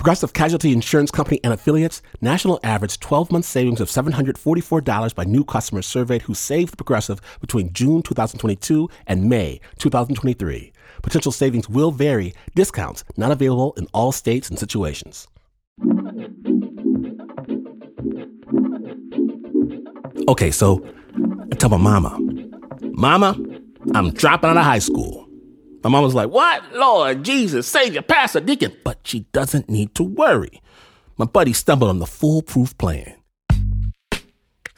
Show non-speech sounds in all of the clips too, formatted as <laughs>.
Progressive Casualty Insurance Company and affiliates national average 12 month savings of $744 by new customers surveyed who saved Progressive between June 2022 and May 2023. Potential savings will vary. Discounts not available in all states and situations. Okay, so I tell my mama, Mama, I'm dropping out of high school. My mom was like, What? Lord Jesus, Savior, Pastor, Deacon. But she doesn't need to worry. My buddy stumbled on the foolproof plan.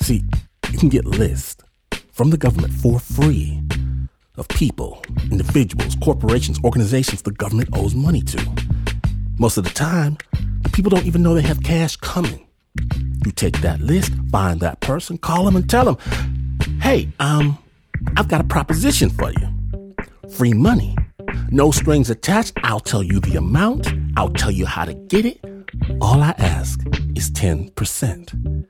See, you can get lists from the government for free of people, individuals, corporations, organizations the government owes money to. Most of the time, the people don't even know they have cash coming. You take that list, find that person, call them and tell them, hey, um, I've got a proposition for you. Free money. No strings attached. I'll tell you the amount. I'll tell you how to get it. All I ask is 10%.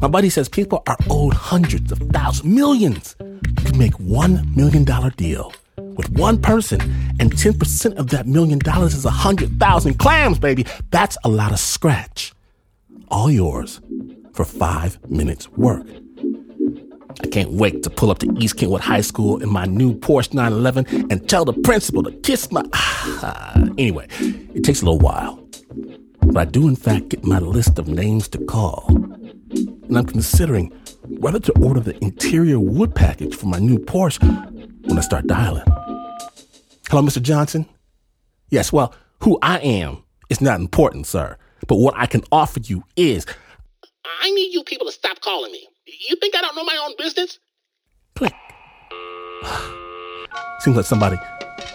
My buddy says people are owed hundreds of thousands, millions to make $1 million deal with one person, and 10% of that million dollars is a 100,000 clams, baby. That's a lot of scratch. All yours for five minutes work. I can't wait to pull up to East Kentwood High School in my new Porsche 911 and tell the principal to kiss my. <sighs> anyway, it takes a little while. But I do, in fact, get my list of names to call. And I'm considering whether to order the interior wood package for my new Porsche when I start dialing. Hello, Mr. Johnson? Yes, well, who I am is not important, sir. But what I can offer you is I need you people to stop calling me. You think I don't know my own business? Click. Seems like somebody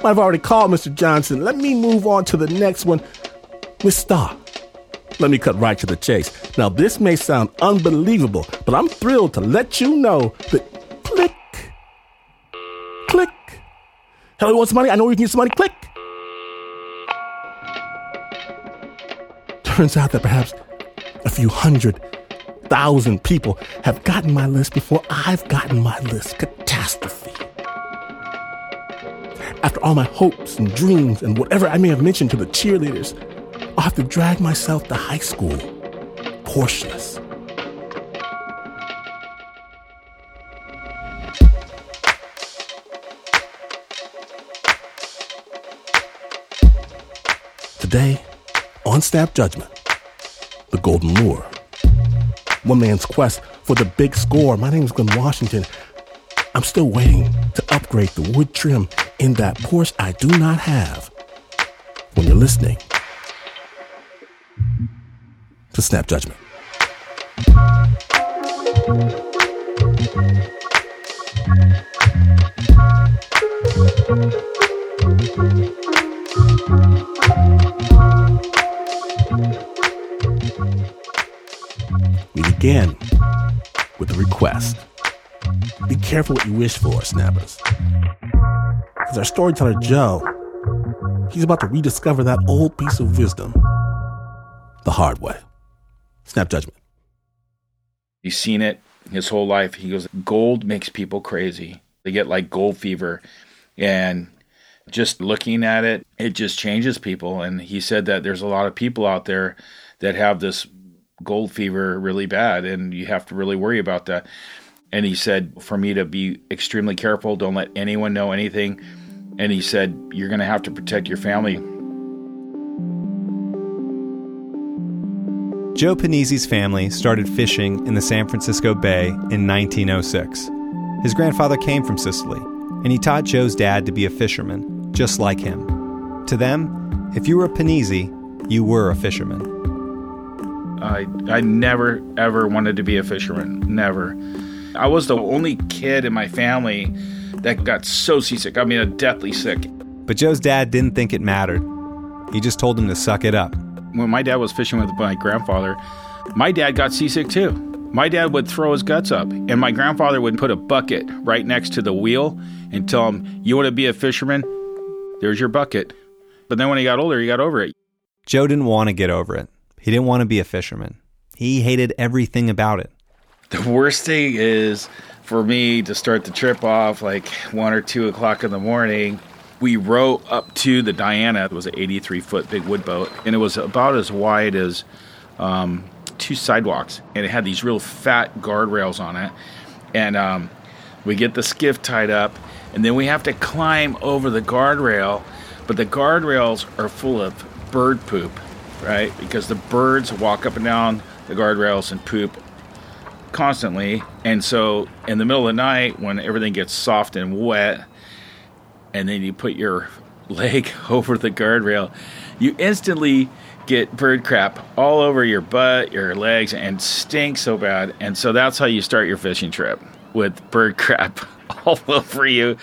might have already called Mr. Johnson. Let me move on to the next one. Miss Starr. Let me cut right to the chase. Now, this may sound unbelievable, but I'm thrilled to let you know that click, click. Hello, you want some money? I know we can get some money. Click. Turns out that perhaps a few hundred thousand people have gotten my list before I've gotten my list. Catastrophe. After all my hopes and dreams and whatever I may have mentioned to the cheerleaders, I'll have to drag myself to high school, Porscheless. Today, on Snap Judgment, the Golden Lure. One man's quest for the big score. My name is Glenn Washington. I'm still waiting to upgrade the wood trim in that Porsche I do not have. When you're listening to Snap Judgment. We begin with a request. Be careful what you wish for, snappers. Because our storyteller, Joe, he's about to rediscover that old piece of wisdom the hard way. Snap judgment. He's seen it his whole life. He goes, Gold makes people crazy. They get like gold fever. And just looking at it, it just changes people. And he said that there's a lot of people out there that have this gold fever really bad, and you have to really worry about that. And he said, for me to be extremely careful, don't let anyone know anything. And he said, you're going to have to protect your family. Joe Pennisi's family started fishing in the San Francisco Bay in 1906. His grandfather came from Sicily, and he taught Joe's dad to be a fisherman, just like him. To them, if you were a Pennisi, you were a fisherman. I, I never, ever wanted to be a fisherman. Never. I was the only kid in my family that got so seasick. I mean, deathly sick. But Joe's dad didn't think it mattered. He just told him to suck it up When my dad was fishing with my grandfather, my dad got seasick too. My dad would throw his guts up, and my grandfather would put a bucket right next to the wheel and tell him, You want to be a fisherman? There's your bucket. But then when he got older, he got over it. Joe didn't want to get over it. He didn't want to be a fisherman. He hated everything about it. The worst thing is for me to start the trip off like one or two o'clock in the morning. We row up to the Diana. It was an 83 foot big wood boat, and it was about as wide as um, two sidewalks, and it had these real fat guardrails on it. And um, we get the skiff tied up, and then we have to climb over the guardrail. But the guardrails are full of bird poop, right? Because the birds walk up and down the guardrails and poop constantly. And so, in the middle of the night, when everything gets soft and wet, and then you put your <laughs> leg <laughs> over the guardrail, you instantly get bird crap all over your butt, your legs, and stink so bad. And so that's how you start your fishing trip with bird crap <laughs> all over you.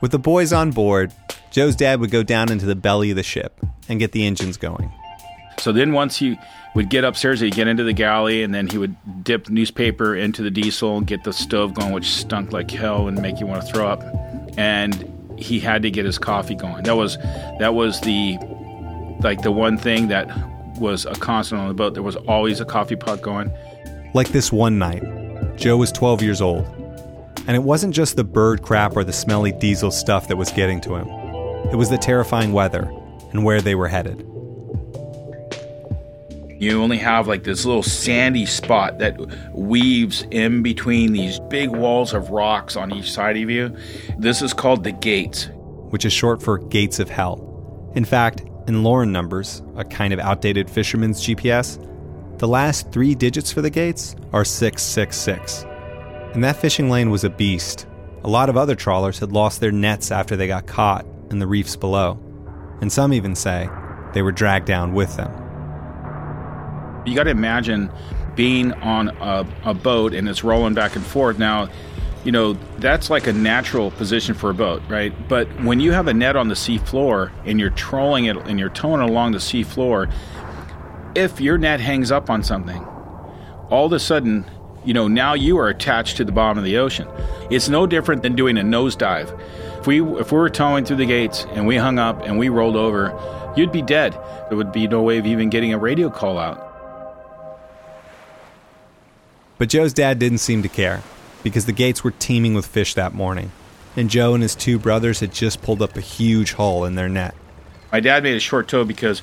With the boys on board, Joe's dad would go down into the belly of the ship and get the engines going. So then once he would get upstairs, he'd get into the galley, and then he would dip newspaper into the diesel and get the stove going, which stunk like hell and make you want to throw up. And he had to get his coffee going. That was that was the like the one thing that was a constant on the boat. There was always a coffee pot going. Like this one night, Joe was 12 years old, and it wasn't just the bird crap or the smelly diesel stuff that was getting to him. It was the terrifying weather and where they were headed. You only have like this little sandy spot that weaves in between these big walls of rocks on each side of you. This is called the gates, which is short for Gates of Hell. In fact, in LORAN numbers, a kind of outdated fisherman's GPS, the last three digits for the gates are 666. And that fishing lane was a beast. A lot of other trawlers had lost their nets after they got caught in the reefs below. And some even say they were dragged down with them. You got to imagine being on a, a boat and it's rolling back and forth. Now, you know, that's like a natural position for a boat, right? But when you have a net on the sea floor and you're trolling it and you're towing along the sea floor, if your net hangs up on something, all of a sudden, you know, now you are attached to the bottom of the ocean. It's no different than doing a nosedive. If we if we were towing through the gates and we hung up and we rolled over, you'd be dead. There would be no way of even getting a radio call out. But Joe's dad didn't seem to care because the gates were teeming with fish that morning, and Joe and his two brothers had just pulled up a huge hole in their net. My dad made a short tow because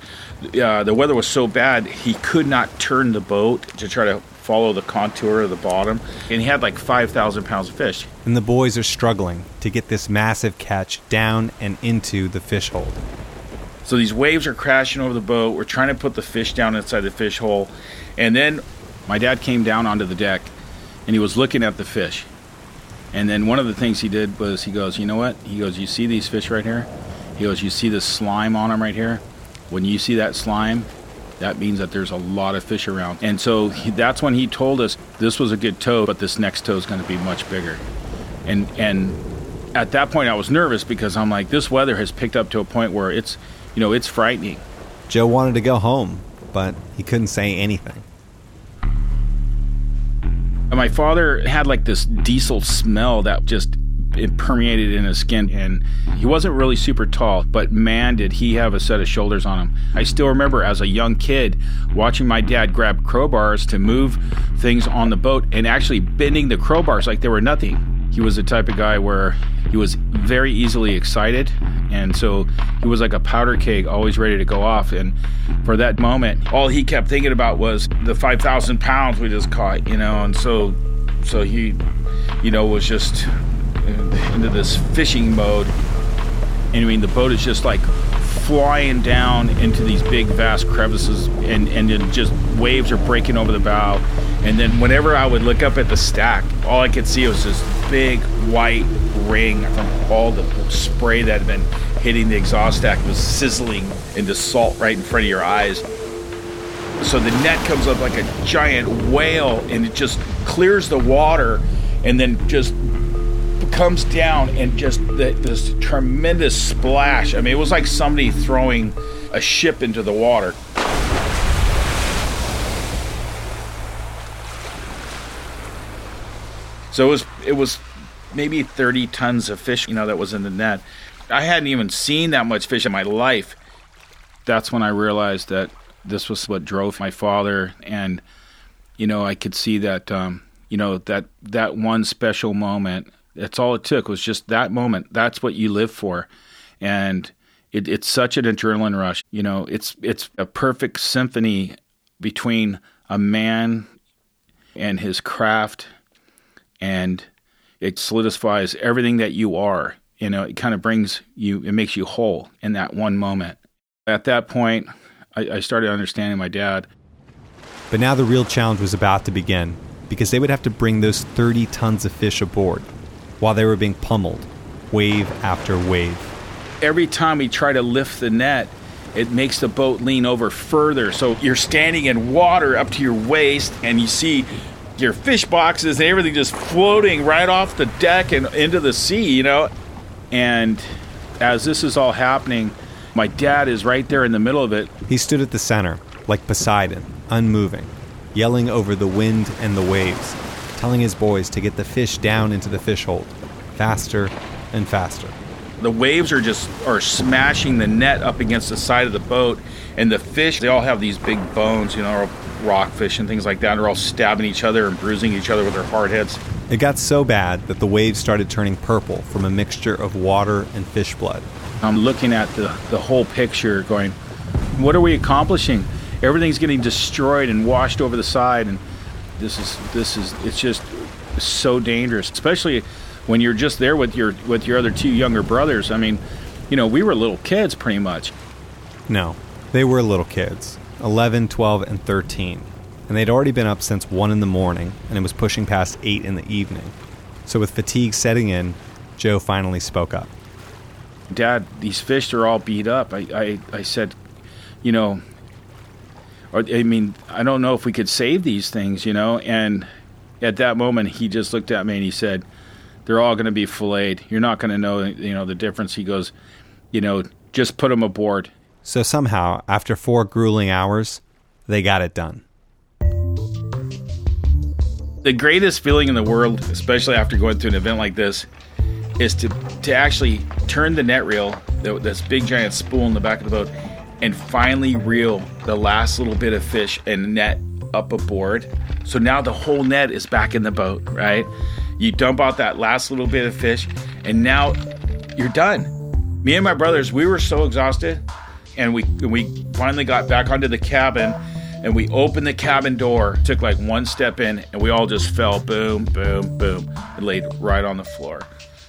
uh, the weather was so bad he could not turn the boat to try to follow the contour of the bottom, and he had like 5,000 pounds of fish. And the boys are struggling to get this massive catch down and into the fish hold. So these waves are crashing over the boat. We're trying to put the fish down inside the fish hole. And then my dad came down onto the deck and he was looking at the fish. And then one of the things he did was he goes, You know what? He goes, You see these fish right here? He goes, You see the slime on them right here? When you see that slime, that means that there's a lot of fish around. And so he, that's when he told us this was a good tow, but this next tow is going to be much bigger. And and at that point, I was nervous because I'm like, this weather has picked up to a point where it's, you know, it's frightening. Joe wanted to go home, but he couldn't say anything. My father had like this diesel smell that just it permeated in his skin and he wasn't really super tall but man did he have a set of shoulders on him. I still remember as a young kid watching my dad grab crowbars to move things on the boat and actually bending the crowbars like they were nothing. He was the type of guy where he was very easily excited and so he was like a powder keg always ready to go off and for that moment all he kept thinking about was the 5000 pounds we just caught you know and so so he you know was just into this fishing mode and i mean the boat is just like flying down into these big vast crevices and and then just waves are breaking over the bow and then whenever i would look up at the stack all i could see was this big white ring from all the spray that had been hitting the exhaust stack was sizzling into salt right in front of your eyes. So the net comes up like a giant whale and it just clears the water and then just comes down and just the, this tremendous splash. I mean, it was like somebody throwing a ship into the water. So it was it was maybe 30 tons of fish, you know, that was in the net. I hadn't even seen that much fish in my life. That's when I realized that this was what drove my father and you know, I could see that um, you know, that that one special moment. That's all it took was just that moment. That's what you live for. And it, it's such an adrenaline rush. You know, it's it's a perfect symphony between a man and his craft and it solidifies everything that you are. You know, it kind of brings you, it makes you whole in that one moment. At that point, I, I started understanding my dad. But now the real challenge was about to begin because they would have to bring those 30 tons of fish aboard while they were being pummeled, wave after wave. Every time we try to lift the net, it makes the boat lean over further. So you're standing in water up to your waist, and you see your fish boxes and everything just floating right off the deck and into the sea, you know. And as this is all happening, my dad is right there in the middle of it. He stood at the center, like Poseidon, unmoving, yelling over the wind and the waves, telling his boys to get the fish down into the fish hold, faster and faster. The waves are just are smashing the net up against the side of the boat, and the fish they all have these big bones, you know, rockfish and things like that. They're all stabbing each other and bruising each other with their hard heads. It got so bad that the waves started turning purple from a mixture of water and fish blood. I'm looking at the, the whole picture going, what are we accomplishing? Everything's getting destroyed and washed over the side and this is this is it's just so dangerous, especially when you're just there with your with your other two younger brothers. I mean, you know, we were little kids pretty much. No, they were little kids. 11, 12, and 13, and they'd already been up since 1 in the morning, and it was pushing past 8 in the evening. So, with fatigue setting in, Joe finally spoke up. Dad, these fish are all beat up. I, I, I said, you know, or, I mean, I don't know if we could save these things, you know. And at that moment, he just looked at me and he said, they're all going to be filleted. You're not going to know, you know, the difference. He goes, you know, just put them aboard. So somehow, after four grueling hours, they got it done. The greatest feeling in the world, especially after going through an event like this, is to, to actually turn the net reel, this big giant spool in the back of the boat, and finally reel the last little bit of fish and net up aboard. So now the whole net is back in the boat, right? You dump out that last little bit of fish, and now you're done. Me and my brothers, we were so exhausted and we we finally got back onto the cabin and we opened the cabin door took like one step in and we all just fell boom boom boom and laid right on the floor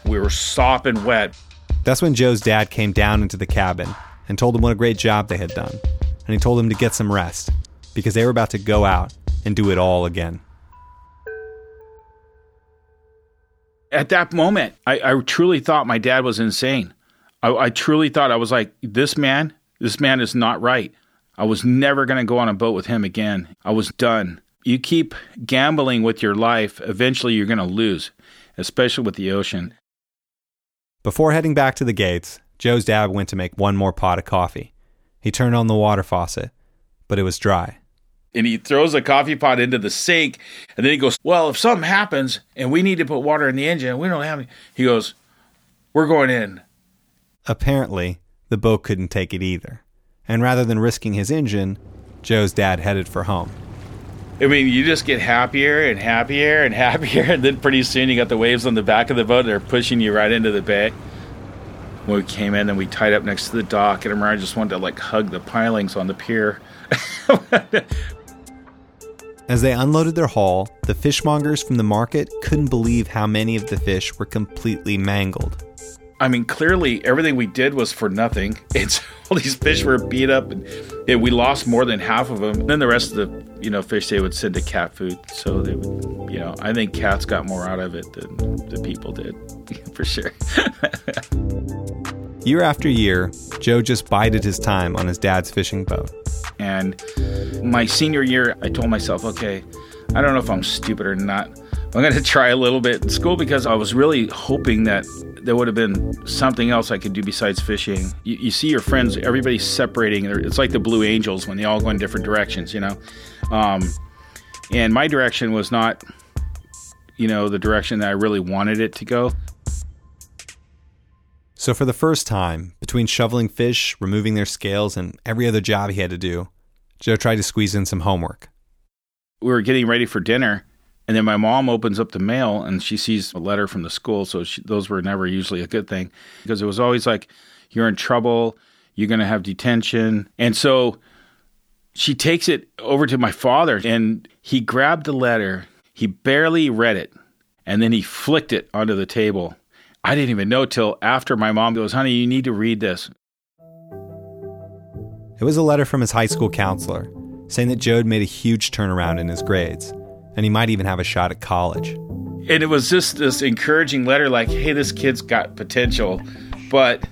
we were sopping wet that's when joe's dad came down into the cabin and told him what a great job they had done and he told him to get some rest because they were about to go out and do it all again at that moment i, I truly thought my dad was insane I, I truly thought i was like this man this man is not right. I was never going to go on a boat with him again. I was done. You keep gambling with your life, eventually you're going to lose, especially with the ocean. Before heading back to the gates, Joe's dad went to make one more pot of coffee. He turned on the water faucet, but it was dry. And he throws a coffee pot into the sink, and then he goes, Well, if something happens and we need to put water in the engine, we don't have any. He goes, We're going in. Apparently, the boat couldn't take it either. And rather than risking his engine, Joe's dad headed for home. I mean, you just get happier and happier and <laughs> happier, and then pretty soon you got the waves on the back of the boat. They're pushing you right into the bay. When we came in, and we tied up next to the dock, and I just wanted to like hug the pilings on the pier. <laughs> As they unloaded their haul, the fishmongers from the market couldn't believe how many of the fish were completely mangled. I mean, clearly everything we did was for nothing. <laughs> It's all these fish were beat up, and it, we lost more than half of them. And then the rest of the you know fish they would send to cat food, so they would you know I think cats got more out of it than the people did, <laughs> for sure. <laughs> year after year, Joe just bided his time on his dad's fishing boat. And my senior year, I told myself, okay, I don't know if I'm stupid or not, I'm going <laughs> to try a little bit in school because I was really hoping that there would have been something else I could do besides fishing. You, you see your friends, everybody's separating. It's like the Blue Angels when they all go in different directions, you know. Um, and my direction was not, you know, the direction that I really wanted it to go. So, for the first time, between shoveling fish, removing their scales, and every other job he had to do, Joe tried to squeeze in some homework. We were getting ready for dinner, and then my mom opens up the mail and she sees a letter from the school. So, she, those were never usually a good thing because it was always like, you're in trouble, you're going to have detention. And so she takes it over to my father, and he grabbed the letter, he barely read it, and then he flicked it onto the table. I didn't even know till after my mom goes, Honey, you need to read this. It was a letter from his high school counselor saying that Joe had made a huge turnaround in his grades, and he might even have a shot at college. And it was just this encouraging letter like, hey, this kid's got potential, but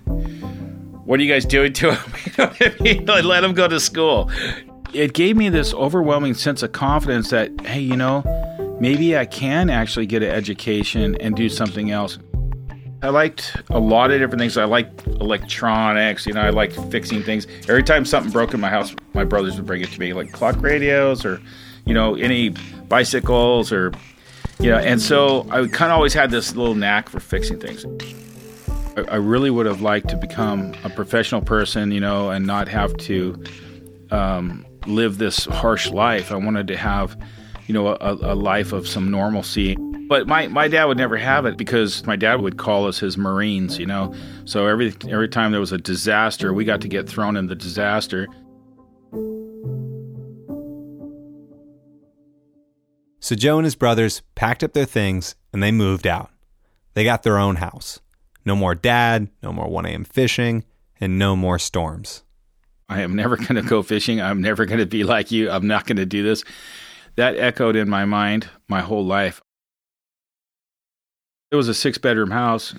what are you guys doing to him? <laughs> let him go to school. It gave me this overwhelming sense of confidence that, hey, you know, maybe I can actually get an education and do something else. I liked a lot of different things. I liked electronics, you know, I liked fixing things. Every time something broke in my house, my brothers would bring it to me, like clock radios or, you know, any bicycles or, you know, and so I kind of always had this little knack for fixing things. I, I really would have liked to become a professional person, you know, and not have to um, live this harsh life. I wanted to have, you know, a, a life of some normalcy. But my, my dad would never have it because my dad would call us his Marines, you know. So every every time there was a disaster, we got to get thrown in the disaster. So Joe and his brothers packed up their things and they moved out. They got their own house. No more dad, no more 1 a.m. fishing, and no more storms. I am never <laughs> going to go fishing. I'm never going to be like you. I'm not going to do this. That echoed in my mind my whole life. It was a six bedroom house.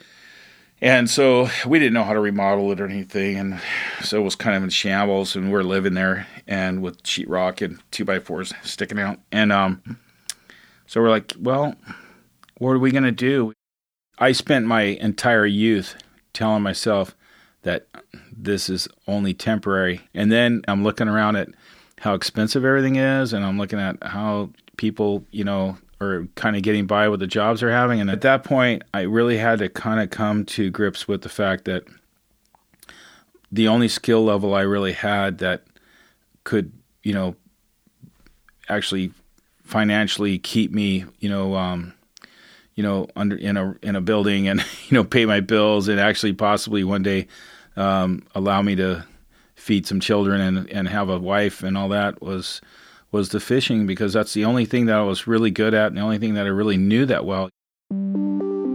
And so we didn't know how to remodel it or anything. And so it was kind of in shambles. And we're living there and with sheetrock and two by fours sticking out. And um, so we're like, well, what are we going to do? I spent my entire youth telling myself that this is only temporary. And then I'm looking around at how expensive everything is. And I'm looking at how people, you know, or kind of getting by with the jobs they're having. And at that point, I really had to kind of come to grips with the fact that the only skill level I really had that could, you know, actually financially keep me, you know, um, you know, under in a in a building and <laughs> you know pay my bills and actually possibly one day um, allow me to feed some children and and have a wife and all that was was the fishing because that's the only thing that I was really good at and the only thing that I really knew that well.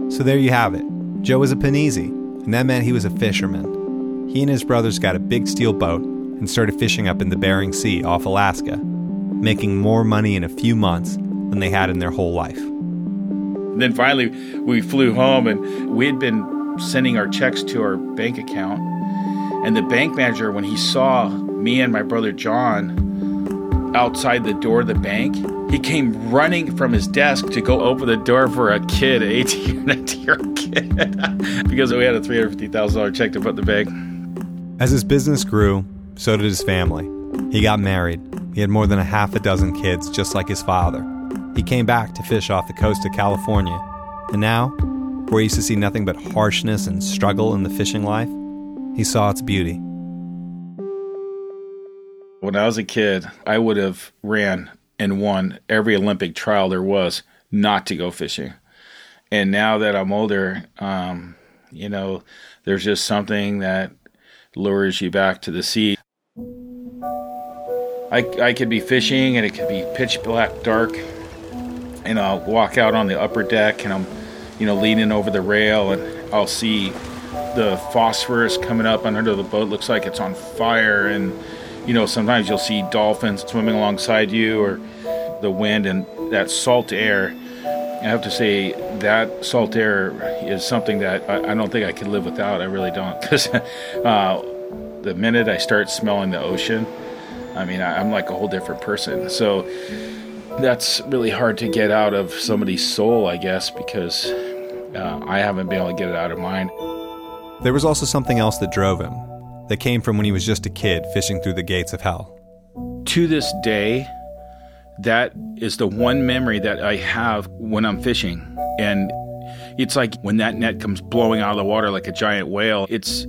So there you have it. Joe was a Pennisi, and that meant he was a fisherman. He and his brothers got a big steel boat and started fishing up in the Bering Sea off Alaska, making more money in a few months than they had in their whole life. And then finally, we flew home and we had been sending our checks to our bank account. And the bank manager, when he saw me and my brother John outside the door of the bank, he came running from his desk to go open the door for a kid, an 18 <laughs> year old kid, <laughs> because we had a $350,000 check to put in the bank. As his business grew, so did his family. He got married. He had more than a half a dozen kids, just like his father. He came back to fish off the coast of California. And now, where he used to see nothing but harshness and struggle in the fishing life, he saw its beauty. When I was a kid, I would have ran and won every Olympic trial there was not to go fishing. And now that I'm older, um, you know, there's just something that lures you back to the sea. I, I could be fishing and it could be pitch black dark, and I'll walk out on the upper deck and I'm, you know, leaning over the rail and I'll see the phosphorus coming up under the boat. Looks like it's on fire and you know, sometimes you'll see dolphins swimming alongside you or the wind and that salt air. I have to say that salt air is something that I, I don't think I could live without. I really don't. <laughs> Because uh, the minute I start smelling the ocean, I mean, I, I'm like a whole different person. So That's really hard to get out of somebody's soul, I guess, because uh, I haven't been able to get it out of mine. There was also something else that drove him, that came from when he was just a kid fishing through the gates of hell. To this day, that is the one memory that I have when I'm fishing. And it's like when that net comes blowing out of the water like a giant whale. It's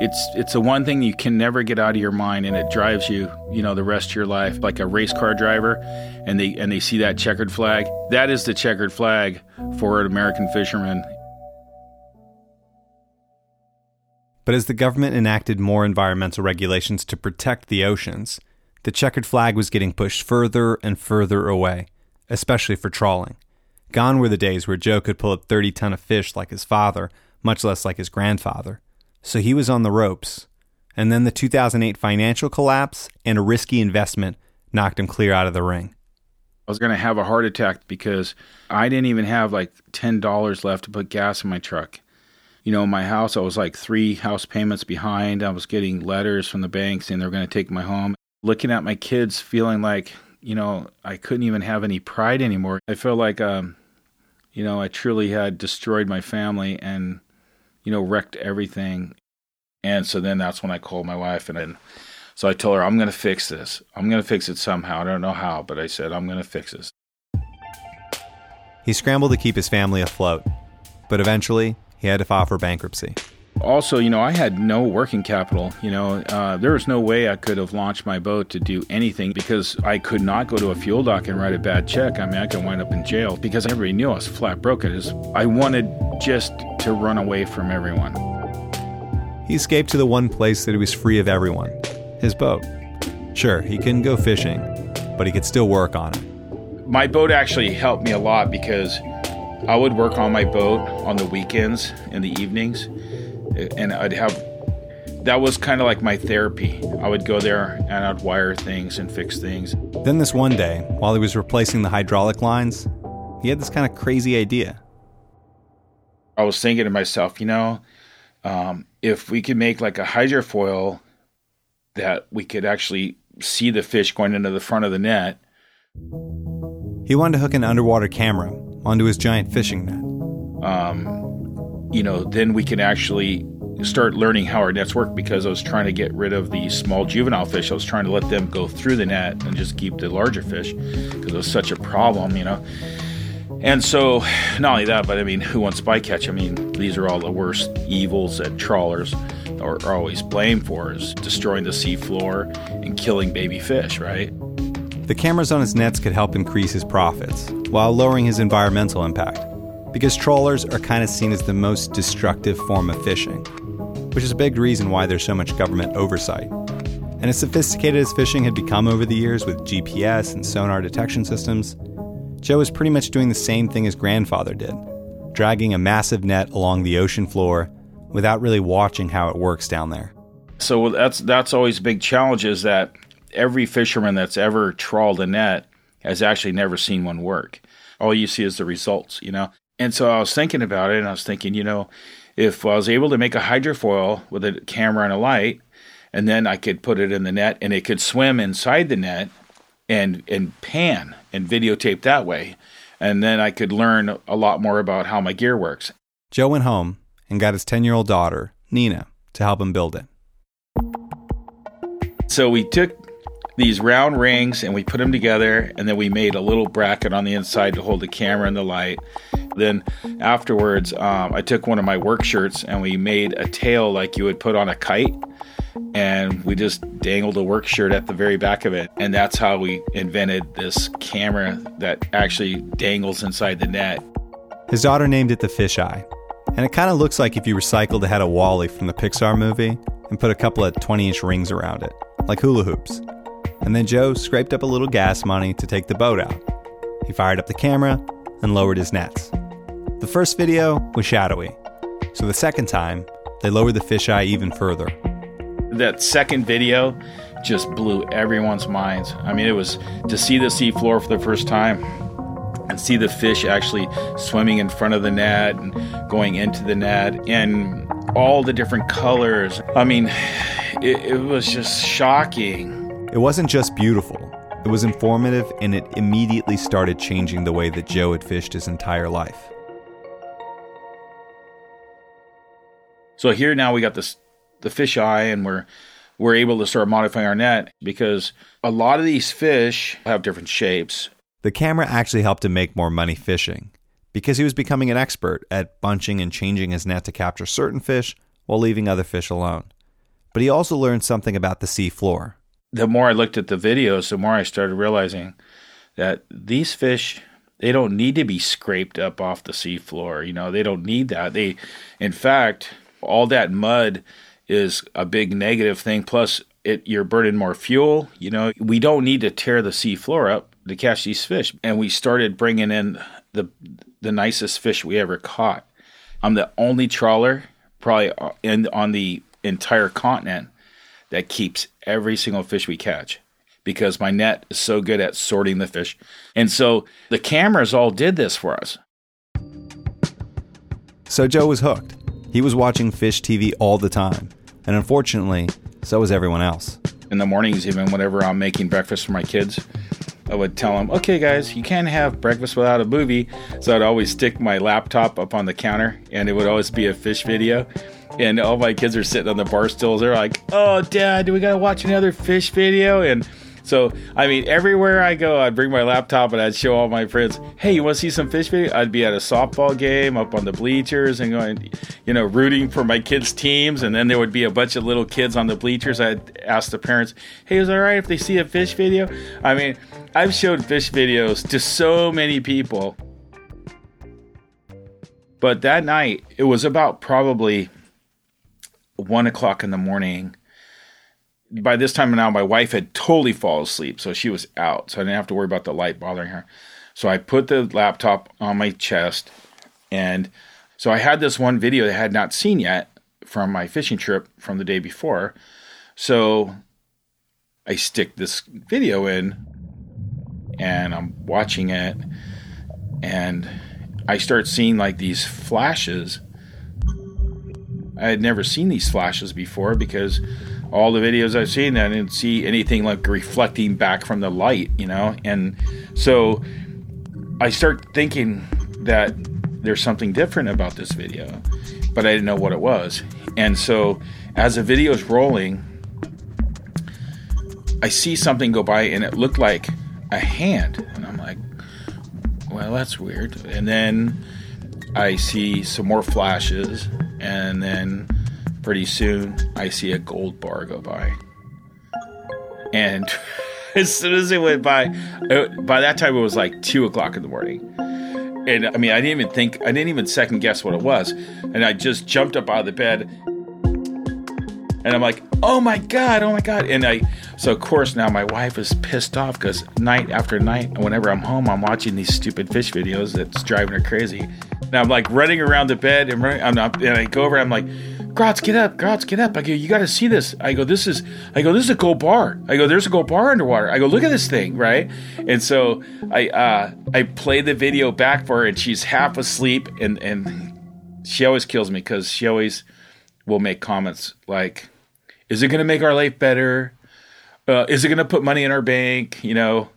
it's it's the one thing you can never get out of your mind and it drives you you know the rest of your life like a race car driver and they and they see that checkered flag. That is the checkered flag for an american fisherman. But as the government enacted more environmental regulations to protect the oceans the checkered flag was getting pushed further and further away especially for trawling. Gone were the days where joe could pull up 30 ton of fish like his father much less like his grandfather so he was on the ropes. And then the 2008 financial collapse and a risky investment knocked him clear out of the ring. I was going to have a heart attack because I didn't even have like $10 left to put gas in my truck. You know, my house, I was like three house payments behind. I was getting letters from the bank saying they were going to take my home. Looking at my kids, feeling like, you know, I couldn't even have any pride anymore. I felt like, um, you know, I truly had destroyed my family and you know, wrecked everything. And so then that's when I called my wife and then so I told her I'm going to fix this. I'm going to fix it somehow. I don't know how, but I said I'm going to fix this. He scrambled to keep his family afloat, but eventually he had to file for bankruptcy. Also, you know, I had no working capital. You know, uh, there was no way I could have launched my boat to do anything because I could not go to a fuel dock and write a bad check. I mean, I could wind up in jail because everybody knew I was flat broke. It is, I wanted just to run away from everyone. He escaped to the one place that he was free of everyone his boat. Sure, he couldn't go fishing, but he could still work on it. My boat actually helped me a lot because I would work on my boat on the weekends and the evenings and I'd have that was kind of like my therapy. I would go there and I'd wire things and fix things. Then this one day, while he was replacing the hydraulic lines, he had this kind of crazy idea. I was thinking to myself, you know, um, if we could make like a hydrofoil that we could actually see the fish going into the front of the net. He wanted to hook an underwater camera onto his giant fishing net. Um, you know, then we can actually start learning how our nets work because I was trying to get rid of the small juvenile fish. I was trying to let them go through the net and just keep the larger fish because it was such a problem, you know. And so, not only that, but I mean, who wants bycatch? I mean, these are all the worst evils that trawlers are, always blamed for is destroying the seafloor and killing baby fish, right? The cameras on his nets could help increase his profits while lowering his environmental impact because trawlers are kind of seen as the most destructive form of fishing, which is a big reason why there's so much government oversight. And as sophisticated as fishing had become over the years with GPS and sonar detection systems, Joe was pretty much doing the same thing his grandfather did, dragging a massive net along the ocean floor without really watching how it works down there. So that's that's always a big challenge is that every fisherman that's ever trawled a net has actually never seen one work. All you see is the results, you know. And so I was thinking about it and I was thinking, you know, if I was able to make a hydrofoil with a camera and a light, and then I could put it in the net and it could swim inside the net and and pan and videotape that way. And then I could learn a lot more about how my gear works. Joe went home and got his 10 year old daughter, Nina, to help him build it. So we took these round rings and we put them together and then we made a little bracket on the inside to hold the camera and the light. Then afterwards um, i took one of my work shirts and we made a tail like you would put on a kite. And we just dangled a work shirt at the very back of it. And that's how we invented this camera that actually dangles inside the net. His daughter named it the fisheye and it kind of looks like if you recycled a head of WALL-E from the pixar movie and put a couple of 20 inch rings around it like hula hoops and then Joe scraped up a little gas money to take the boat out. He fired up the camera and lowered his nets. The first video was shadowy, so the second time, they lowered the fisheye even further. That second video just blew everyone's minds. I mean, it was to see the seafloor for the first time and see the fish actually swimming in front of the net and going into the net and all the different colors. I mean, <sighs> it, it was just shocking it wasn't just beautiful, It was informative and it immediately started changing the way that Joe had fished his entire life. So here now we got this the fish eye and we're we're able to start modifying our net because a lot of these fish have different shapes. The camera actually helped him make more money fishing because he was becoming an expert at bunching and changing his net to capture certain fish while leaving other fish alone. But he also learned something about the sea floor. The more I looked at the videos, the more I started realizing that these fish they don't need to be scraped up off the sea floor. You know, they don't need that. They in fact, all that mud is a big negative thing. Plus, it you're burning more fuel. You know, we don't need to tear the sea floor up to catch these fish. And we started bringing in the the nicest fish we ever caught. I'm the only trawler probably in on the entire continent that keeps every single fish we catch because my net is so good at sorting the fish. And so the cameras all did this for us. So Joe was hooked. He was watching fish TV all the time. And unfortunately, so was everyone else. In the mornings, even whenever I'm making breakfast for my kids, I would tell them, okay, guys, you can't have breakfast without a movie. So I'd always stick my laptop up on the counter and it would always be a fish video. And all my kids are sitting on the bar stools. They're like, oh, dad, do we got to watch another fish video? And so, I mean, everywhere I go, I'd bring my laptop and I'd show all my friends, hey, you want to see some fish video? I'd be at a softball game up on the bleachers and going, you know, rooting for my kids' teams. And then there would be a bunch of little kids on the bleachers. I'd ask the parents, hey, is it all right if they see a fish video? I mean, I've showed fish videos to so many people. But that night, it was about probably one o'clock in the morning by this time now, my wife had totally fallen asleep, so she was out, so I didn't have to worry about the light bothering her. So I put the laptop on my chest, and so I had this one video that I had not seen yet from my fishing trip from the day before. So I stick this video in, and I'm watching it, and I start seeing like these flashes. I had never seen these flashes before because all the videos I've seen, I didn't see anything like reflecting back from the light, you know? And so I start thinking that there's something different about this video, but I didn't know what it was. And so as the video is rolling, I see something go by and it looked like a hand. And I'm like, well, that's weird. And then I see some more flashes, and then Pretty soon, I see a gold bar go by. And <laughs> as soon as it went by, it, by that time it was like two o'clock in the morning. And I mean, I didn't even think, I didn't even second guess what it was. And I just jumped up out of the bed and I'm like, oh my God, oh my God. And I, so of course now my wife is pissed off because night after night, whenever I'm home, I'm watching these stupid fish videos that's driving her crazy. And I'm like running around the bed and running, I'm not, and I go over, I'm like, Grotz, get up, Grotz, get up. I go, you got to see this. I go, this is, I go, this is a gold bar. I go, there's a gold bar underwater. I go, look at this thing, right? And so I, uh, I play the video back for her, and she's half asleep, and and she always kills me because she always will make comments like, "Is it going to make our life better? Uh, is it going to put money in our bank? You know."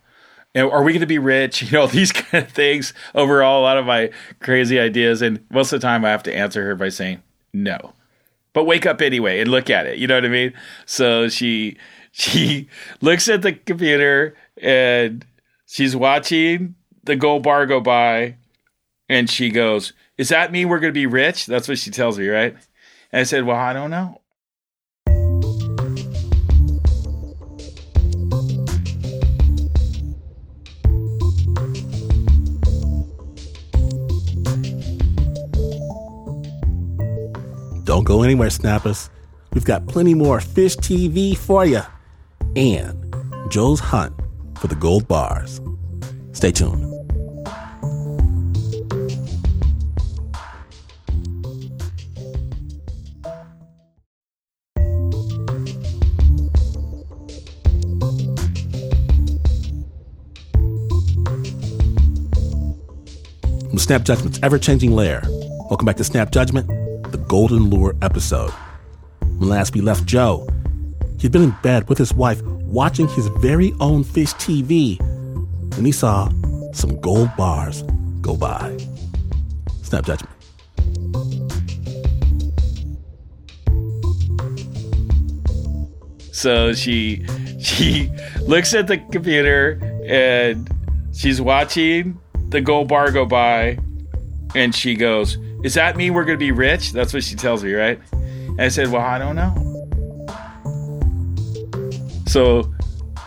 are we going to be rich? <laughs> You know, these kind of things. Overall, a lot of my crazy ideas. And most of the time, I have to answer her by saying, no but wake up anyway and look at it. You know what I mean? So she <laughs> she looks at the computer and she's watching the gold bar go by and she goes, Does that mean we're gonna be rich? That's what she tells me, right? And I said, Well, I don't know. Go anywhere, snappers. We've got plenty more fish TV for you and Joe's hunt for the gold bars. Stay tuned. Snap Judgment's ever changing lair. Welcome back to Snap Judgment the Golden Lure episode. When last we left Joe, he'd been in bed with his wife watching his very own fish TV when he saw some gold bars go by. Snap judgment. So she she <laughs> looks at the computer and she's watching the gold bar go by and she goes, Does that mean we're gonna be rich? That's what she tells me, right? And I said, Well, I don't know. So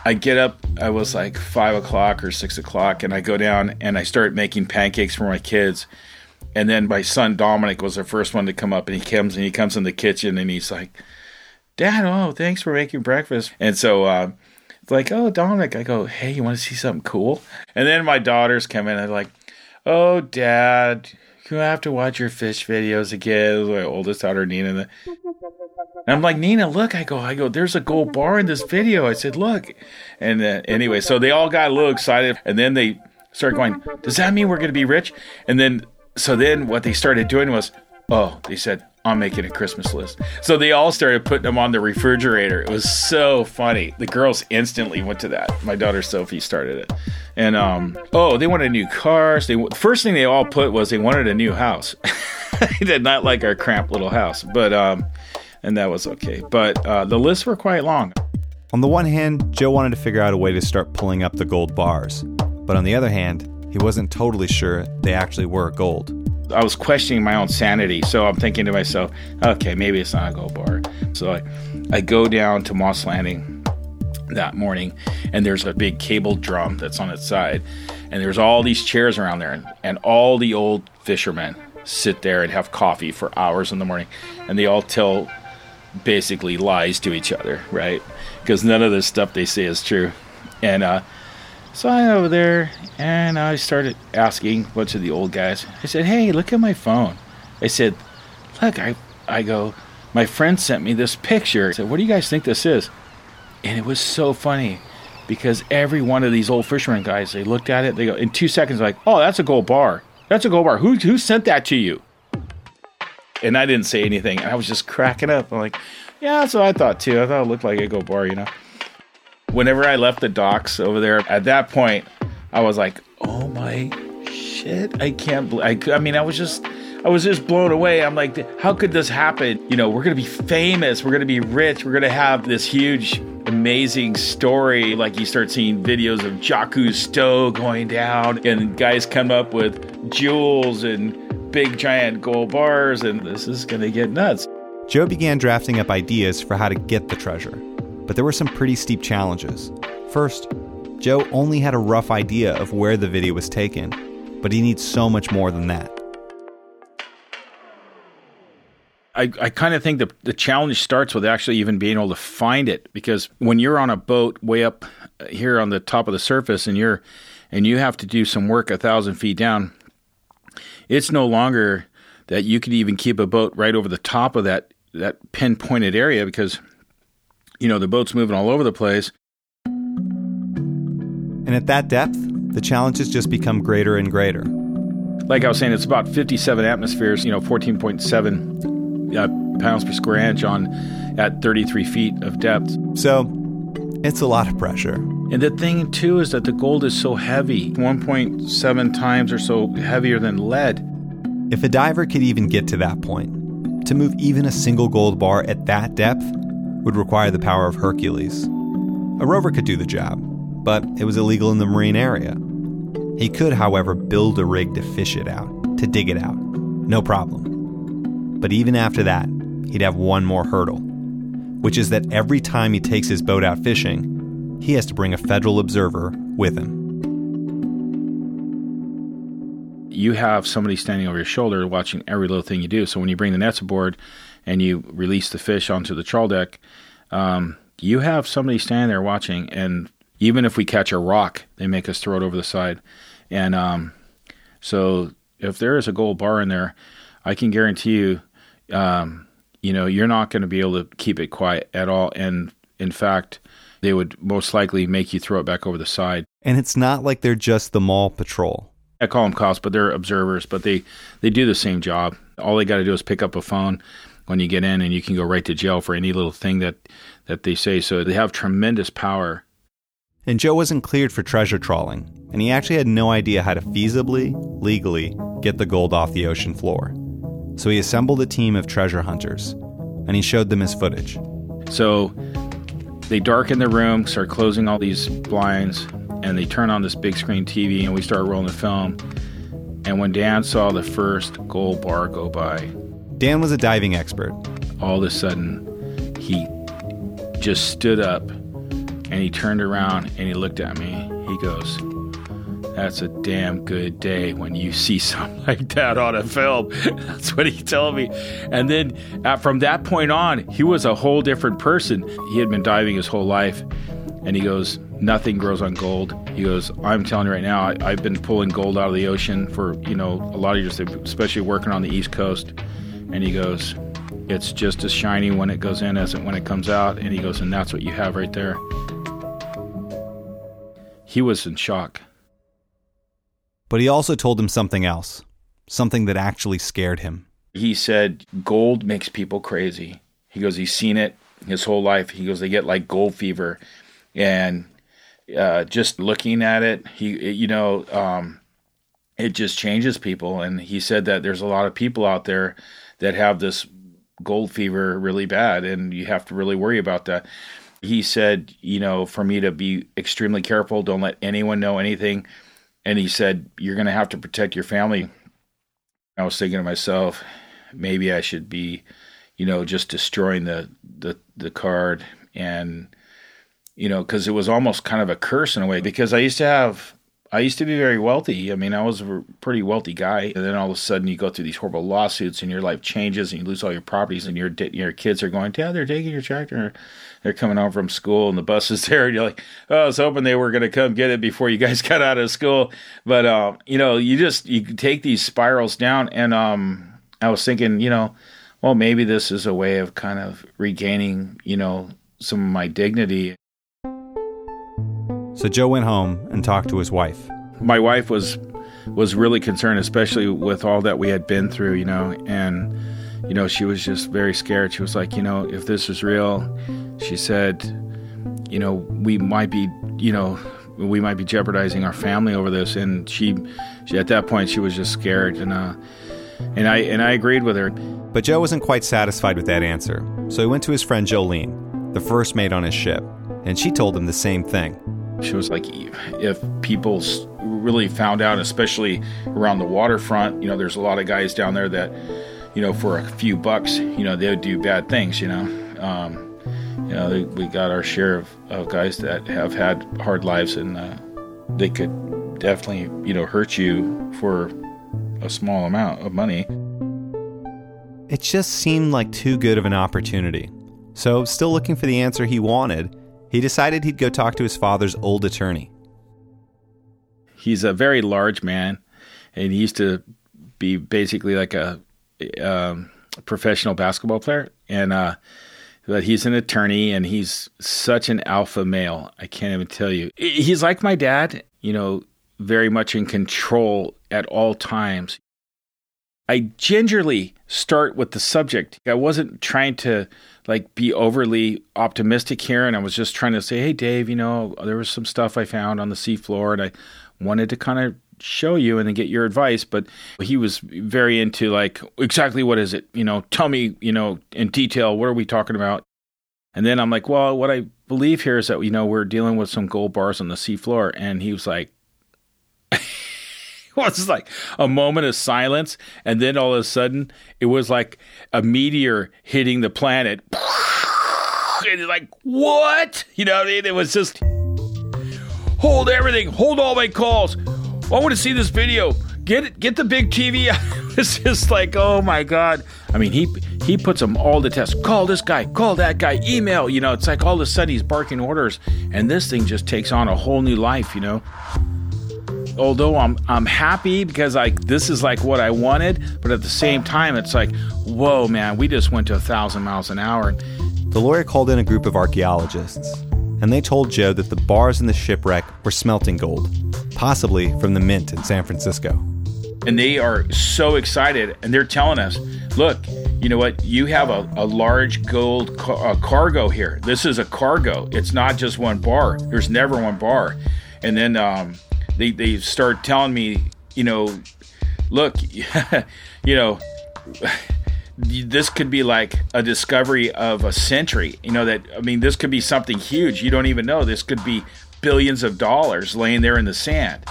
I get up, I was like five o'clock or six o'clock, and I go down and I start making pancakes for my kids. And then my son Dominic was the first one to come up, and he comes and he comes in the kitchen and he's like, "Dad, oh, thanks for making breakfast." And so uh, it's like, "Oh, Dominic," I go, "Hey, you want to see something cool?" And then my daughters come in and like, "Oh, Dad, you have to watch your fish videos again." My oldest daughter Nina. And I'm like, Nina, look. I go, I go. There's a gold bar in this video. I said, look. And uh, anyway, so they all got a little excited, and then they started going. Does that mean we're going to be rich? And then, so then what they started doing was, oh, they said, I'm making a Christmas list. So they all started putting them on the refrigerator. It was so funny. The girls instantly went to that. My daughter Sophie started it, and um, oh, they wanted new cars. They the first thing they all put was they wanted a new house. <laughs> they did not like our cramped little house, but um, and that was okay. But uh, the lists were quite long. On the one hand, Joe wanted to figure out a way to start pulling up the gold bars. But on the other hand, he wasn't totally sure they actually were gold. I was questioning my own sanity, so I'm thinking to myself, okay, maybe it's not a gold bar. So I, I go down to Moss Landing that morning, and there's a big cable drum that's on its side, and there's all these chairs around there, and, and all the old fishermen sit there and have coffee for hours in the morning, and they all tell basically lies to each other, right? Because none of this stuff they say is true. And uh, so I went over there and I started asking a bunch of the old guys. I said, "Hey, look at my phone." I said, "Look, I I go. My friend sent me this picture." I said, "What do you guys think this is?" And it was so funny because every one of these old fishermen guys, they looked at it. They go in two seconds, like, "Oh, that's a gold bar. That's a gold bar. Who who sent that to you?" and I didn't say anything. And I was just cracking up. I'm like, yeah, that's what I thought too. I thought it looked like a gold bar, you know. Whenever I left the docks over there, at that point, I was like, oh my shit, I can't. I, mean, I was just. I was just blown away. I'm like, how could this happen? You know, we're going to be famous. We're going to be rich. We're going to have this huge, amazing story. Like, you start seeing videos of Jacques Cousteau going down, and guys come up with jewels and big giant gold bars, and this is going to get nuts. Joe began drafting up ideas for how to get the treasure, but there were some pretty steep challenges. First, Joe only had a rough idea of where the video was taken, but he needs so much more than that. I, I kind of think the, the challenge starts with actually even being able to find it because when you're on a boat way up uh, here on the top of the surface and you're and you have to do some work a thousand feet down, it's no longer that you could even keep a boat right over the top of that that pinpointed area because you know the boat's moving all over the place. And at that depth, the challenges just become greater and greater. Like I was saying, it's about 57 atmospheres, you know, 14.7 uh, pounds per square inch on at 33 feet of depth. So it's a lot of pressure. And the thing too is that the gold is so heavy, 1.7 times or so heavier than lead. If a diver could even get to that point, to move even a single gold bar at that depth would require the power of Hercules. A rover could do the job, but it was illegal in the marine area. He could, however, build a rig to fish it out, to dig it out. No problem. But even after that, he'd have one more hurdle, which is that every time he takes his boat out fishing, he has to bring a federal observer with him. You have somebody standing over your shoulder watching every little thing you do. So when you bring the nets aboard and you release the fish onto the trawl deck, um, you have somebody standing there watching. And even if we catch a rock, they make us throw it over the side. And um, so if there is a gold bar in there, I can guarantee you, um, you know, you're not going to be able to keep it quiet at all. And in fact, they would most likely make you throw it back over the side. And it's not like they're just the mall patrol. I call them cops, but they're observers, but they, they do the same job. All they got to do is pick up a phone when you get in, and you can go right to jail for any little thing that that they say. So they have tremendous power. And Joe wasn't cleared for treasure trawling, and he actually had no idea how to feasibly, legally, get the gold off the ocean floor. So he assembled a team of treasure hunters, and he showed them his footage. So they darken the room, start closing all these blinds, and they turn on this big screen TV, and we start rolling the film. And when Dan saw the first gold bar go by, Dan was a diving expert. All of a sudden, he just stood up and he turned around and he looked at me. He goes, That's a damn good day when you see <laughs> something like that on a film. <laughs> That's what he told me. And then uh, from that point on, he was a whole different person. He had been diving his whole life. And he goes, Nothing grows on gold. He goes, I'm telling you right now, I, I've been pulling gold out of the ocean for, you know, a lot of years, especially working on the East Coast. And he goes, it's just as shiny when it goes in as it when it comes out. And he goes, and that's what you have right there. He was in shock. But he also told him something else, something that actually scared him. He said, gold makes people crazy. He goes, he's seen it his whole life. He goes, they get like gold fever. And uh, just looking at it, he, you know, um, it just changes people. And he said that there's a lot of people out there that have this gold fever really bad, and you have to really worry about that. He said, you know, for me to be extremely careful, don't let anyone know anything. And he said, you're going to have to protect your family. I was thinking to myself, maybe I should be, you know, just destroying the the the card and you know, because it was almost kind of a curse in a way. Because I used to have I used to be very wealthy. I mean, I was a pretty wealthy guy, and then all of a sudden you go through these horrible lawsuits, and your life changes, and you lose all your properties, and your your kids are going, "Dad, they're taking your tractor." They're coming home from school, and the bus is <laughs> there, and you're like, "Oh, I was hoping they were going to come get it before you guys <laughs> got out of school." But um, you know, you just you take these spirals down, and um, I was thinking, you know, well, maybe this is a way of kind of regaining, you know, some of my dignity so Joe went home and talked to his wife. My wife was was really concerned, especially with all that we had been through, you know, and you know, she was just very scared. She was like, you know, if this is real, she said, you know, we might be, you know, we might be jeopardizing our family over this. And she, she at that point, she was just scared, and uh, and I and I agreed with her. But Joe wasn't quite satisfied with that answer, so he went to his friend Jolene, the first mate on his ship, and she told him the same thing. She was like, if people really found out, especially around the waterfront, you know, there's a lot of guys down there that, you know, for a few bucks, you know, they would do bad things, you know. Um, you know, we got our share of, of guys that have had hard lives and uh, they could definitely, you know, hurt you for a small amount of money. It just seemed like too good of an opportunity. So, still looking for the answer he wanted, he decided he'd go talk to his father's old attorney. He's a very large man, and he used to be basically like a, um, professional basketball player. And uh, but he's an attorney, and he's such an alpha male. I can't even tell you. He's like my dad, you know, very much in control at all times. I gingerly start with the subject. I wasn't trying to like be overly optimistic here and I was just trying to say, "Hey Dave, you know, there was some stuff I found on the seafloor and I wanted to kind of show you and then get your advice, but he was very into like exactly what is it? You know, tell me, you know, in detail, what are we talking about? And then I'm like, well, what I believe here is that you know we're dealing with some gold bars on the seafloor, and he was like, <laughs> was like a moment of silence, and then all of a sudden it was like a meteor hitting the planet. <laughs> And like, what? You know, it was just hold everything, hold all my calls. I want to see this video. Get it, get the big TV. <laughs> it's just like, oh my god. I mean, he he puts them all to test. Call this guy, call that guy, email. You know, it's like all of a sudden he's barking orders, and this thing just takes on a whole new life. You know although I'm I'm happy because like this is like what I wanted, but at the same time it's like, whoa, man, we just went to a thousand miles an hour. The lawyer called in a group of archaeologists, and they told Joe that the bars in the shipwreck were smelting gold, possibly from the mint in San Francisco. And they are so excited, and they're telling us, look, you know what? You have a, a large gold ca- cargo here. This is a cargo. It's not just one bar. There's never one bar. And then um, they, they start telling me, you know, look, <laughs> you know, this could be like a discovery of a century. You know, that, I mean, this could be something huge. You don't even know. This could be billions of dollars laying there in the sand.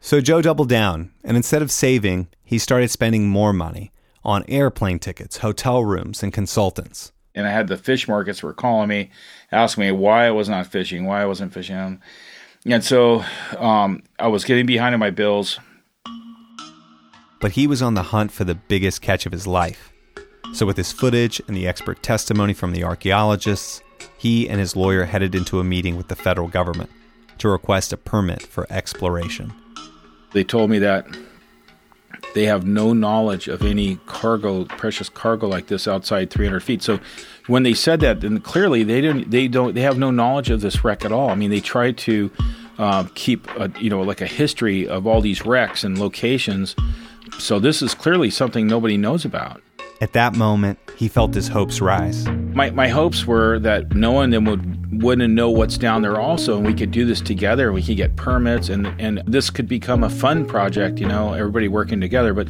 So Joe doubled down, and instead of saving, he started spending more money on airplane tickets, hotel rooms, and consultants. And I had the fish markets were calling me, asking me why I was not fishing, why I wasn't fishing. And so um, I was getting behind on my bills. But he was on the hunt for the biggest catch of his life. So, with his footage and the expert testimony from the archaeologists, he and his lawyer headed into a meeting with the federal government to request a permit for exploration. They told me that they have no knowledge of any cargo, precious cargo like this outside 300 feet. So when they said that, then clearly they didn't, they don't, they have no knowledge of this wreck at all. I mean, they tried to um, keep, a, you know, like a history of all these wrecks and locations. So this is clearly something nobody knows about. At that moment, he felt his hopes rise. My, my hopes were that no one then would wouldn't know what's down there also, and we could do this together. We could get permits, and and this could become a fun project. You know, everybody working together. But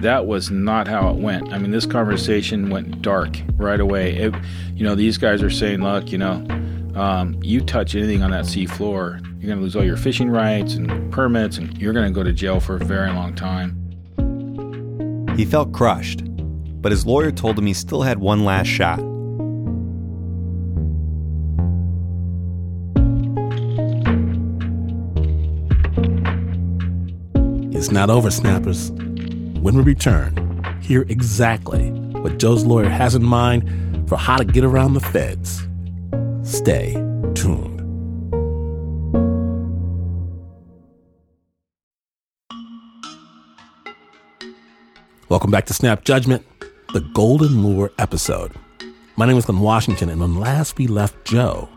that was not how it went. I mean, this conversation went dark right away. It, you know, these guys are saying, look, you know, um, you touch anything on that sea floor, you're going to lose all your fishing rights and permits, and you're going to go to jail for a very long time. He felt crushed but his lawyer told him he still had one last shot. It's not over, snappers. When we return, hear exactly what Joe's lawyer has in mind for how to get around the feds. Stay tuned. Welcome back to Snap Judgment the Golden Lure episode. My name is Glynn Washington, and when last we left Joe,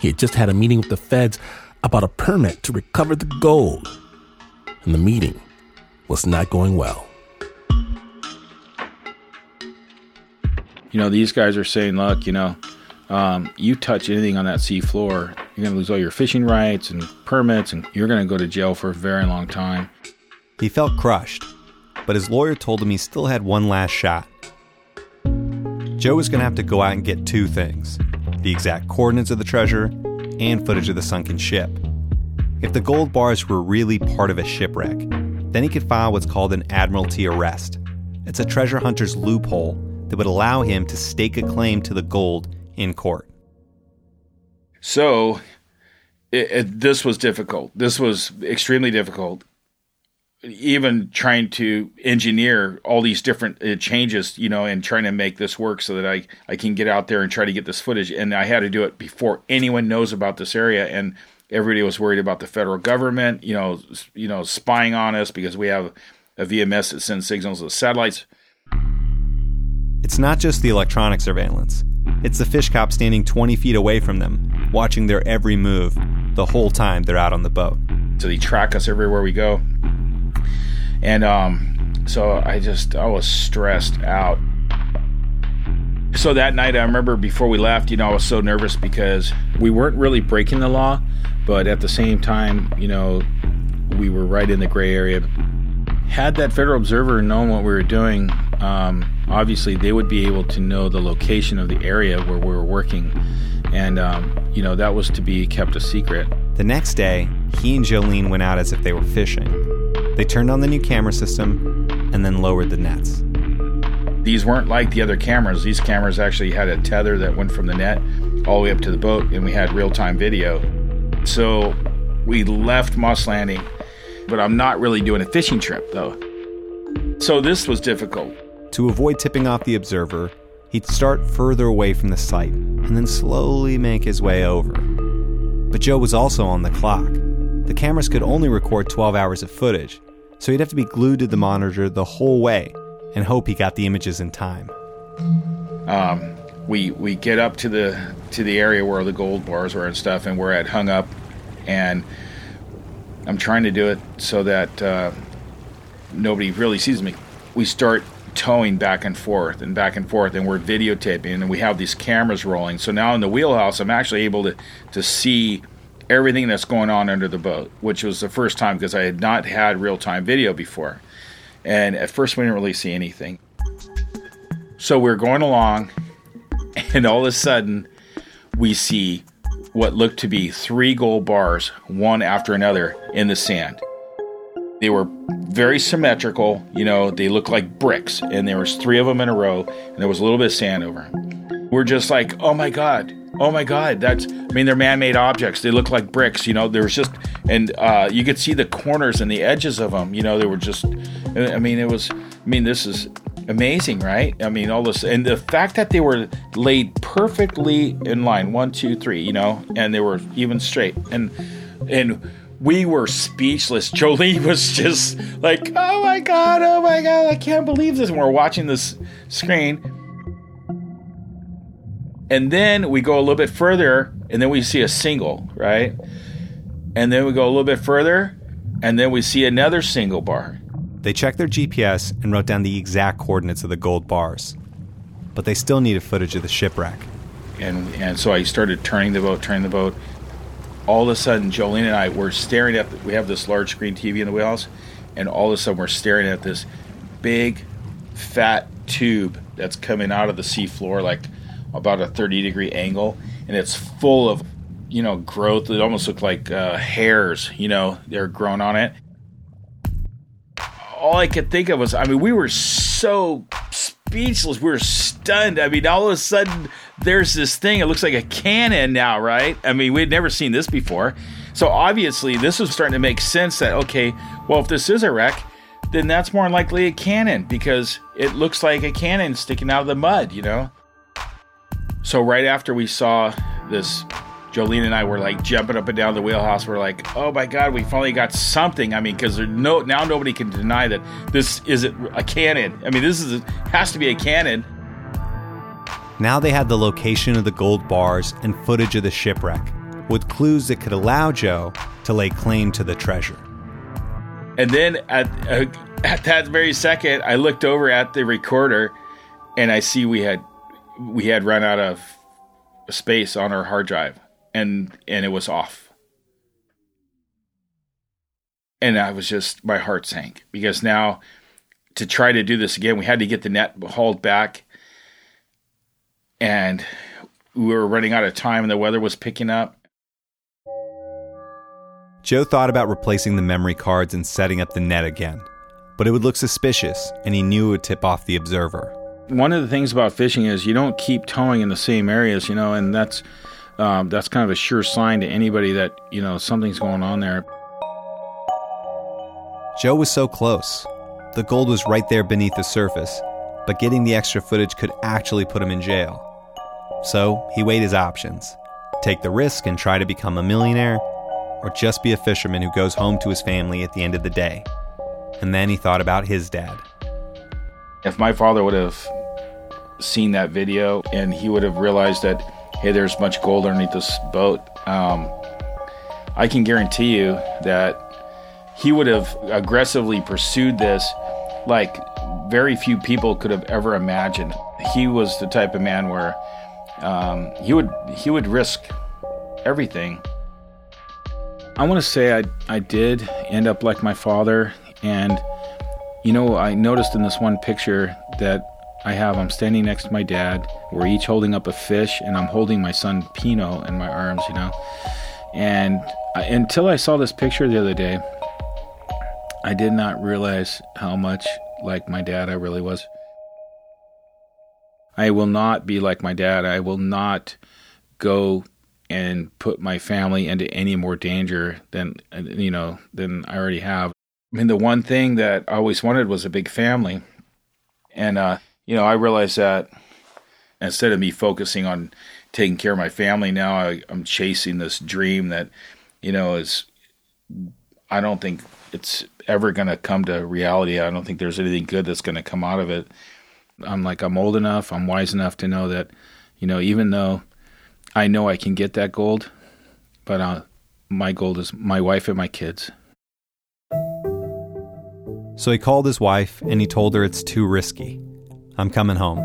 he had just had a meeting with the feds about a permit to recover the gold. And the meeting was not going well. You know, these guys are saying, look, you know, um, you touch anything on that sea floor, you're going to lose all your fishing rights and permits, and you're going to go to jail for a very long time. He felt crushed, but his lawyer told him he still had one last shot. Joe was going to have to go out and get two things the exact coordinates of the treasure and footage of the sunken ship. If the gold bars were really part of a shipwreck, then he could file what's called an admiralty arrest. It's a treasure hunter's loophole that would allow him to stake a claim to the gold in court. So, it, it, this was difficult. This was extremely difficult even trying to engineer all these different uh, changes, you know, and trying to make this work so that I, I can get out there and try to get this footage. And I had to do it before anyone knows about this area. And everybody was worried about the federal government, you know, you know, spying on us because we have a VMS that sends signals to satellites. It's not just the electronic surveillance. It's the fish cop standing 20 feet away from them, watching their every move the whole time they're out on the boat. So they track us everywhere we go and um, so I just I was stressed out. So that night, I remember before we left, you know, I was so nervous because we weren't really breaking the law, but at the same time, you know, we were right in the gray area. Had that federal observer known what we were doing, um, obviously they would be able to know the location of the area where we were working, and um, you know that was to be kept a secret. The next day, he and Jolene went out as if they were fishing. They turned on the new camera system and then lowered the nets. These weren't like the other cameras. These cameras actually had a tether that went from the net all the way up to the boat, and we had real time video. So we left Moss Landing, but I'm not really doing a fishing trip though. So this was difficult. To avoid tipping off the observer, he'd start further away from the site and then slowly make his way over. But Joe was also on the clock. The cameras could only record 12 hours of footage, so he'd have to be glued to the monitor the whole way and hope he got the images in time. Um, we we get up to the to the area where the gold bars were and stuff, and we're at hung up, and I'm trying to do it so that uh, nobody really sees me. we start towing back and forth and back and forth, and we're videotaping, and we have these cameras rolling. So now in the wheelhouse, I'm actually able to, to see everything that's going on under the boat, which was the first time because I had not had real time video before. And at first, we didn't really see anything. So we're going along, <laughs> and all of a sudden, we see what looked to be three gold bars, one after another, in the sand. They were very symmetrical, you know, they looked like bricks, and there was three of them in a row, and there was a little bit of sand over them. We're just like, oh my god, oh my god, that's. I mean, they're man-made objects. They look like bricks, you know. There was just, and uh, you could see the corners and the edges of them. You know, they were just. I mean, it was. I mean, this is amazing, right? I mean, all this, and the fact that they were laid perfectly in line, one, two, three, you know, and they were even straight, and and we were speechless. <laughs> Jolie was just like, "Oh my god, oh my god, I can't believe this." And we're watching this screen, and then we go a little bit further, and then we see a single, right? And then we go a little bit further, and then we see another single bar. They checked their GPS and wrote down the exact coordinates of the gold bars, but they still needed footage of the shipwreck. And and so I started turning the boat, turning the boat. All of a sudden, Jolene and I were staring at. We have this large screen TV in the wheelhouse, and all of a sudden we're staring at this big, fat tube that's coming out of the seafloor, like about a 30 degree angle, and it's full of, you know, growth. It almost looked like uh, hairs, you know, they're grown on it. All I could think of was, I mean, we were so speechless. We were stunned. I mean, all of a sudden, there's this thing. It looks like a cannon now, right? I mean, we'd never seen this before. So obviously, this was starting to make sense that, okay, well, if this is a wreck, then that's more likely a cannon because it looks like a cannon sticking out of the mud, you know? So right after we saw this, Jolene and I were like jumping up and down the wheelhouse. We're like, "Oh my god, we finally got something!" I mean, because no now nobody can deny that this isn't a cannon. I mean, this is a, has to be a cannon. Now they had the location of the gold bars and footage of the shipwreck, with clues that could allow Joe to lay claim to the treasure. And then at uh, <laughs> at that very second, I looked over at the recorder, and I see we had we had run out of space on our hard drive and and it was off. And i was just my heart sank because now to try to do this again we had to get the net hauled back. And we were running out of time and the weather was picking up. Joe thought about replacing the memory cards and setting up the net again but it would look suspicious and he knew it would tip off the observer. One of the things about fishing is you don't keep towing in the same areas, you know, and that's um, that's kind of a sure sign to anybody that you know something's going on there. Joe was so close. The gold was right there beneath the surface, but getting the extra footage could actually put him in jail. So he weighed his options take the risk and try to become a millionaire, or just be a fisherman who goes home to his family at the end of the day. And then he thought about his dad. If my father would have seen that video and he would have realized that, hey, there's of gold underneath this boat, um, I can guarantee you that he would have aggressively pursued this like very few people could have ever imagined. He was the type of man where um, he would he would risk everything. I want to say I I did end up like my father, and you know, I noticed in this one picture that I have, I'm standing next to my dad. We're each holding up a fish, and I'm holding my son Pino in my arms, you know. And I, until I saw this picture the other day, I did not realize how much like my dad I really was. I will not be like my dad. I will not go and put my family into any more danger than you know than I already have. I mean, the one thing that I always wanted was a big family. And, uh, you know, I realized that instead of me focusing on taking care of my family, now I, I'm chasing this dream that, you know, is, I don't think it's ever going to come to reality. I don't think there's anything good that's going to come out of it. I'm like, I'm old enough, I'm wise enough to know that, you know, even though I know I can get that gold, but uh, my gold is my wife and my kids. So he called his wife and he told her it's too risky. I'm coming home.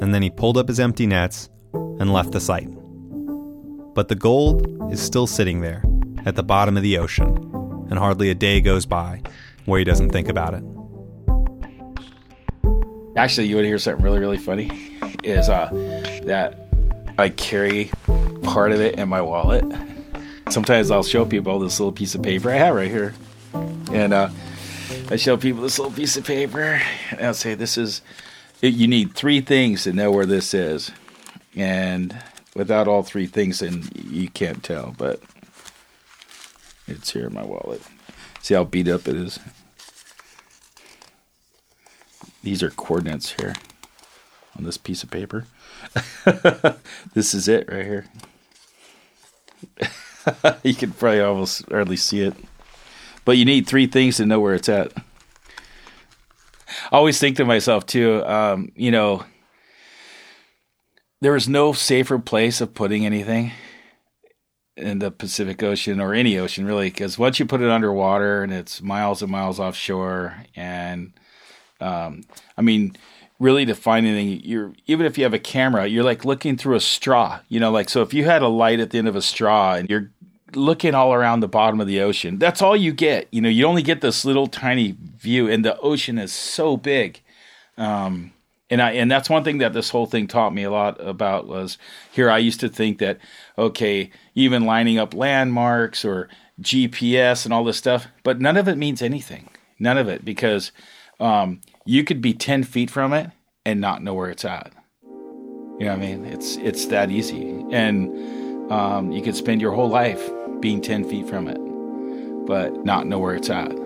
And then he pulled up his empty nets and left the site. But the gold is still sitting there at the bottom of the ocean, and hardly a day goes by where he doesn't think about it. Actually, you to hear something really, really funny? Is uh, that I carry part of it in my wallet. Sometimes I'll show people this little piece of paper I have right here. And uh, I show people this little piece of paper, and I'll say, This is, you need three things to know where this is. And without all three things, then you can't tell, but it's here in my wallet. See how beat up it is? These are coordinates here on this piece of paper. <laughs> this is it right here. <laughs> you can probably almost hardly see it. But you need three things to know where it's at. I always think to myself, too, um, you know, there is no safer place of putting anything in the Pacific Ocean or any ocean, really, because once you put it underwater and it's miles and miles offshore, and um, I mean, really to find anything, you're even if you have a camera, you're like looking through a straw. You know, like so if you had a light at the end of a straw and you're looking all around the bottom of the ocean, that's all you get. You know, you only get this little tiny view, and the ocean is so big. Um, and I and that's one thing that this whole thing taught me a lot about was here I used to think that okay, even lining up landmarks or GPS and all this stuff, but none of it means anything. None of it because um, you could be 10 feet from it and not know where it's at. You know what I mean? It's it's that easy, and um, you could spend your whole life being 10 feet from it, but not know where it's at. <laughs>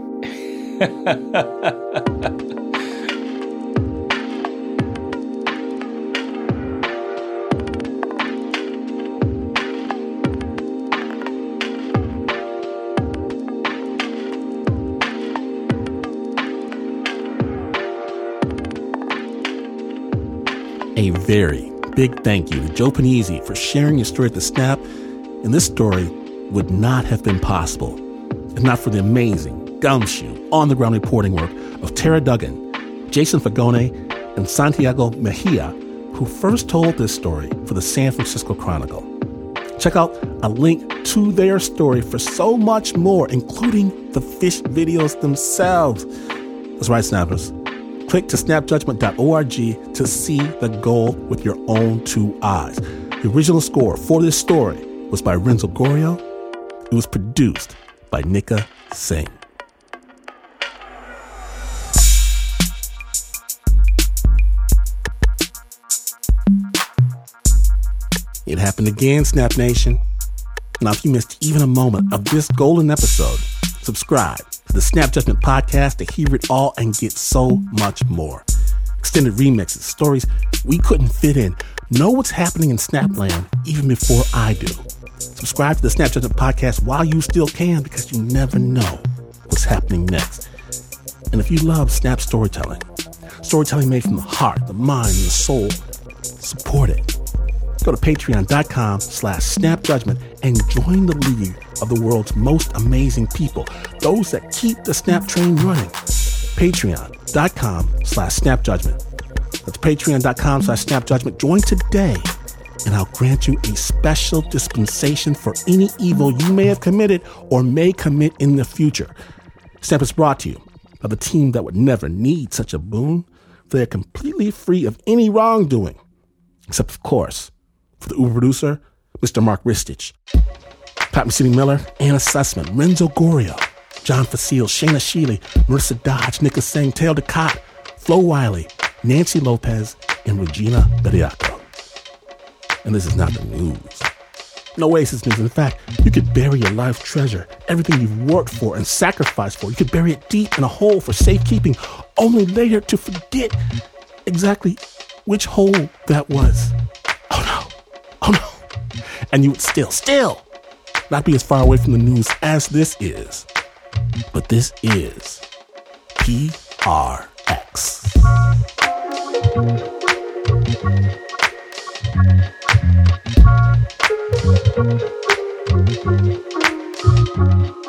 A very big thank you to Joe Pennisi for sharing your story at the Snap. And this story would not have been possible if not for the amazing, gumshoe, on the ground reporting work of Tara Duggan, Jason Fagone, and Santiago Mejia, who first told this story for the San Francisco Chronicle. Check out a link to their story for so much more, including the fish videos themselves. That's right, snappers. Click to snapjudgment.org to see the gold with your own two eyes. The original score for this story was by Renzo Gorrio. It was produced by Nikka Singh. It happened again, Snap Nation. Now, if you missed even a moment of this golden episode, subscribe to the Snap Judgment podcast to hear it all and get so much more. Extended remixes, stories we couldn't fit in. Know what's happening in Snapland even before I do. Subscribe to the Snap Judgment podcast while you still can because you never know what's happening next. And if you love Snap storytelling, storytelling made from the heart, the mind, and the soul, support it. Go to patreon.com slash snapjudgment and join the league of the world's most amazing people, those that keep the snap train running. Patreon.com slash snapjudgment. That's patreon.com slash snapjudgment. Join today and I'll grant you a special dispensation for any evil you may have committed or may commit in the future. Snap is brought to you by the team that would never need such a boon, for they're completely free of any wrongdoing. Except, of course, for the Uber producer, Mr. Mark Ristich. Pat Mesiti Miller, Anna Sussman, Renzo Gorrio, John Facile, Shayna Sheely, Marissa Dodge, Nikka Singh, Teo Ducot, Flo Wiley, Nancy Lopez, and Regina Beriaco. And this is not the news. No Oasis news. In fact, you could bury your life treasure, everything you've worked for and sacrificed for. You could bury it deep in a hole for safekeeping, only later to forget exactly which hole that was. Oh no. Oh no. And you would still, still not be as far away from the news as this is. But this is PRX. Thank you.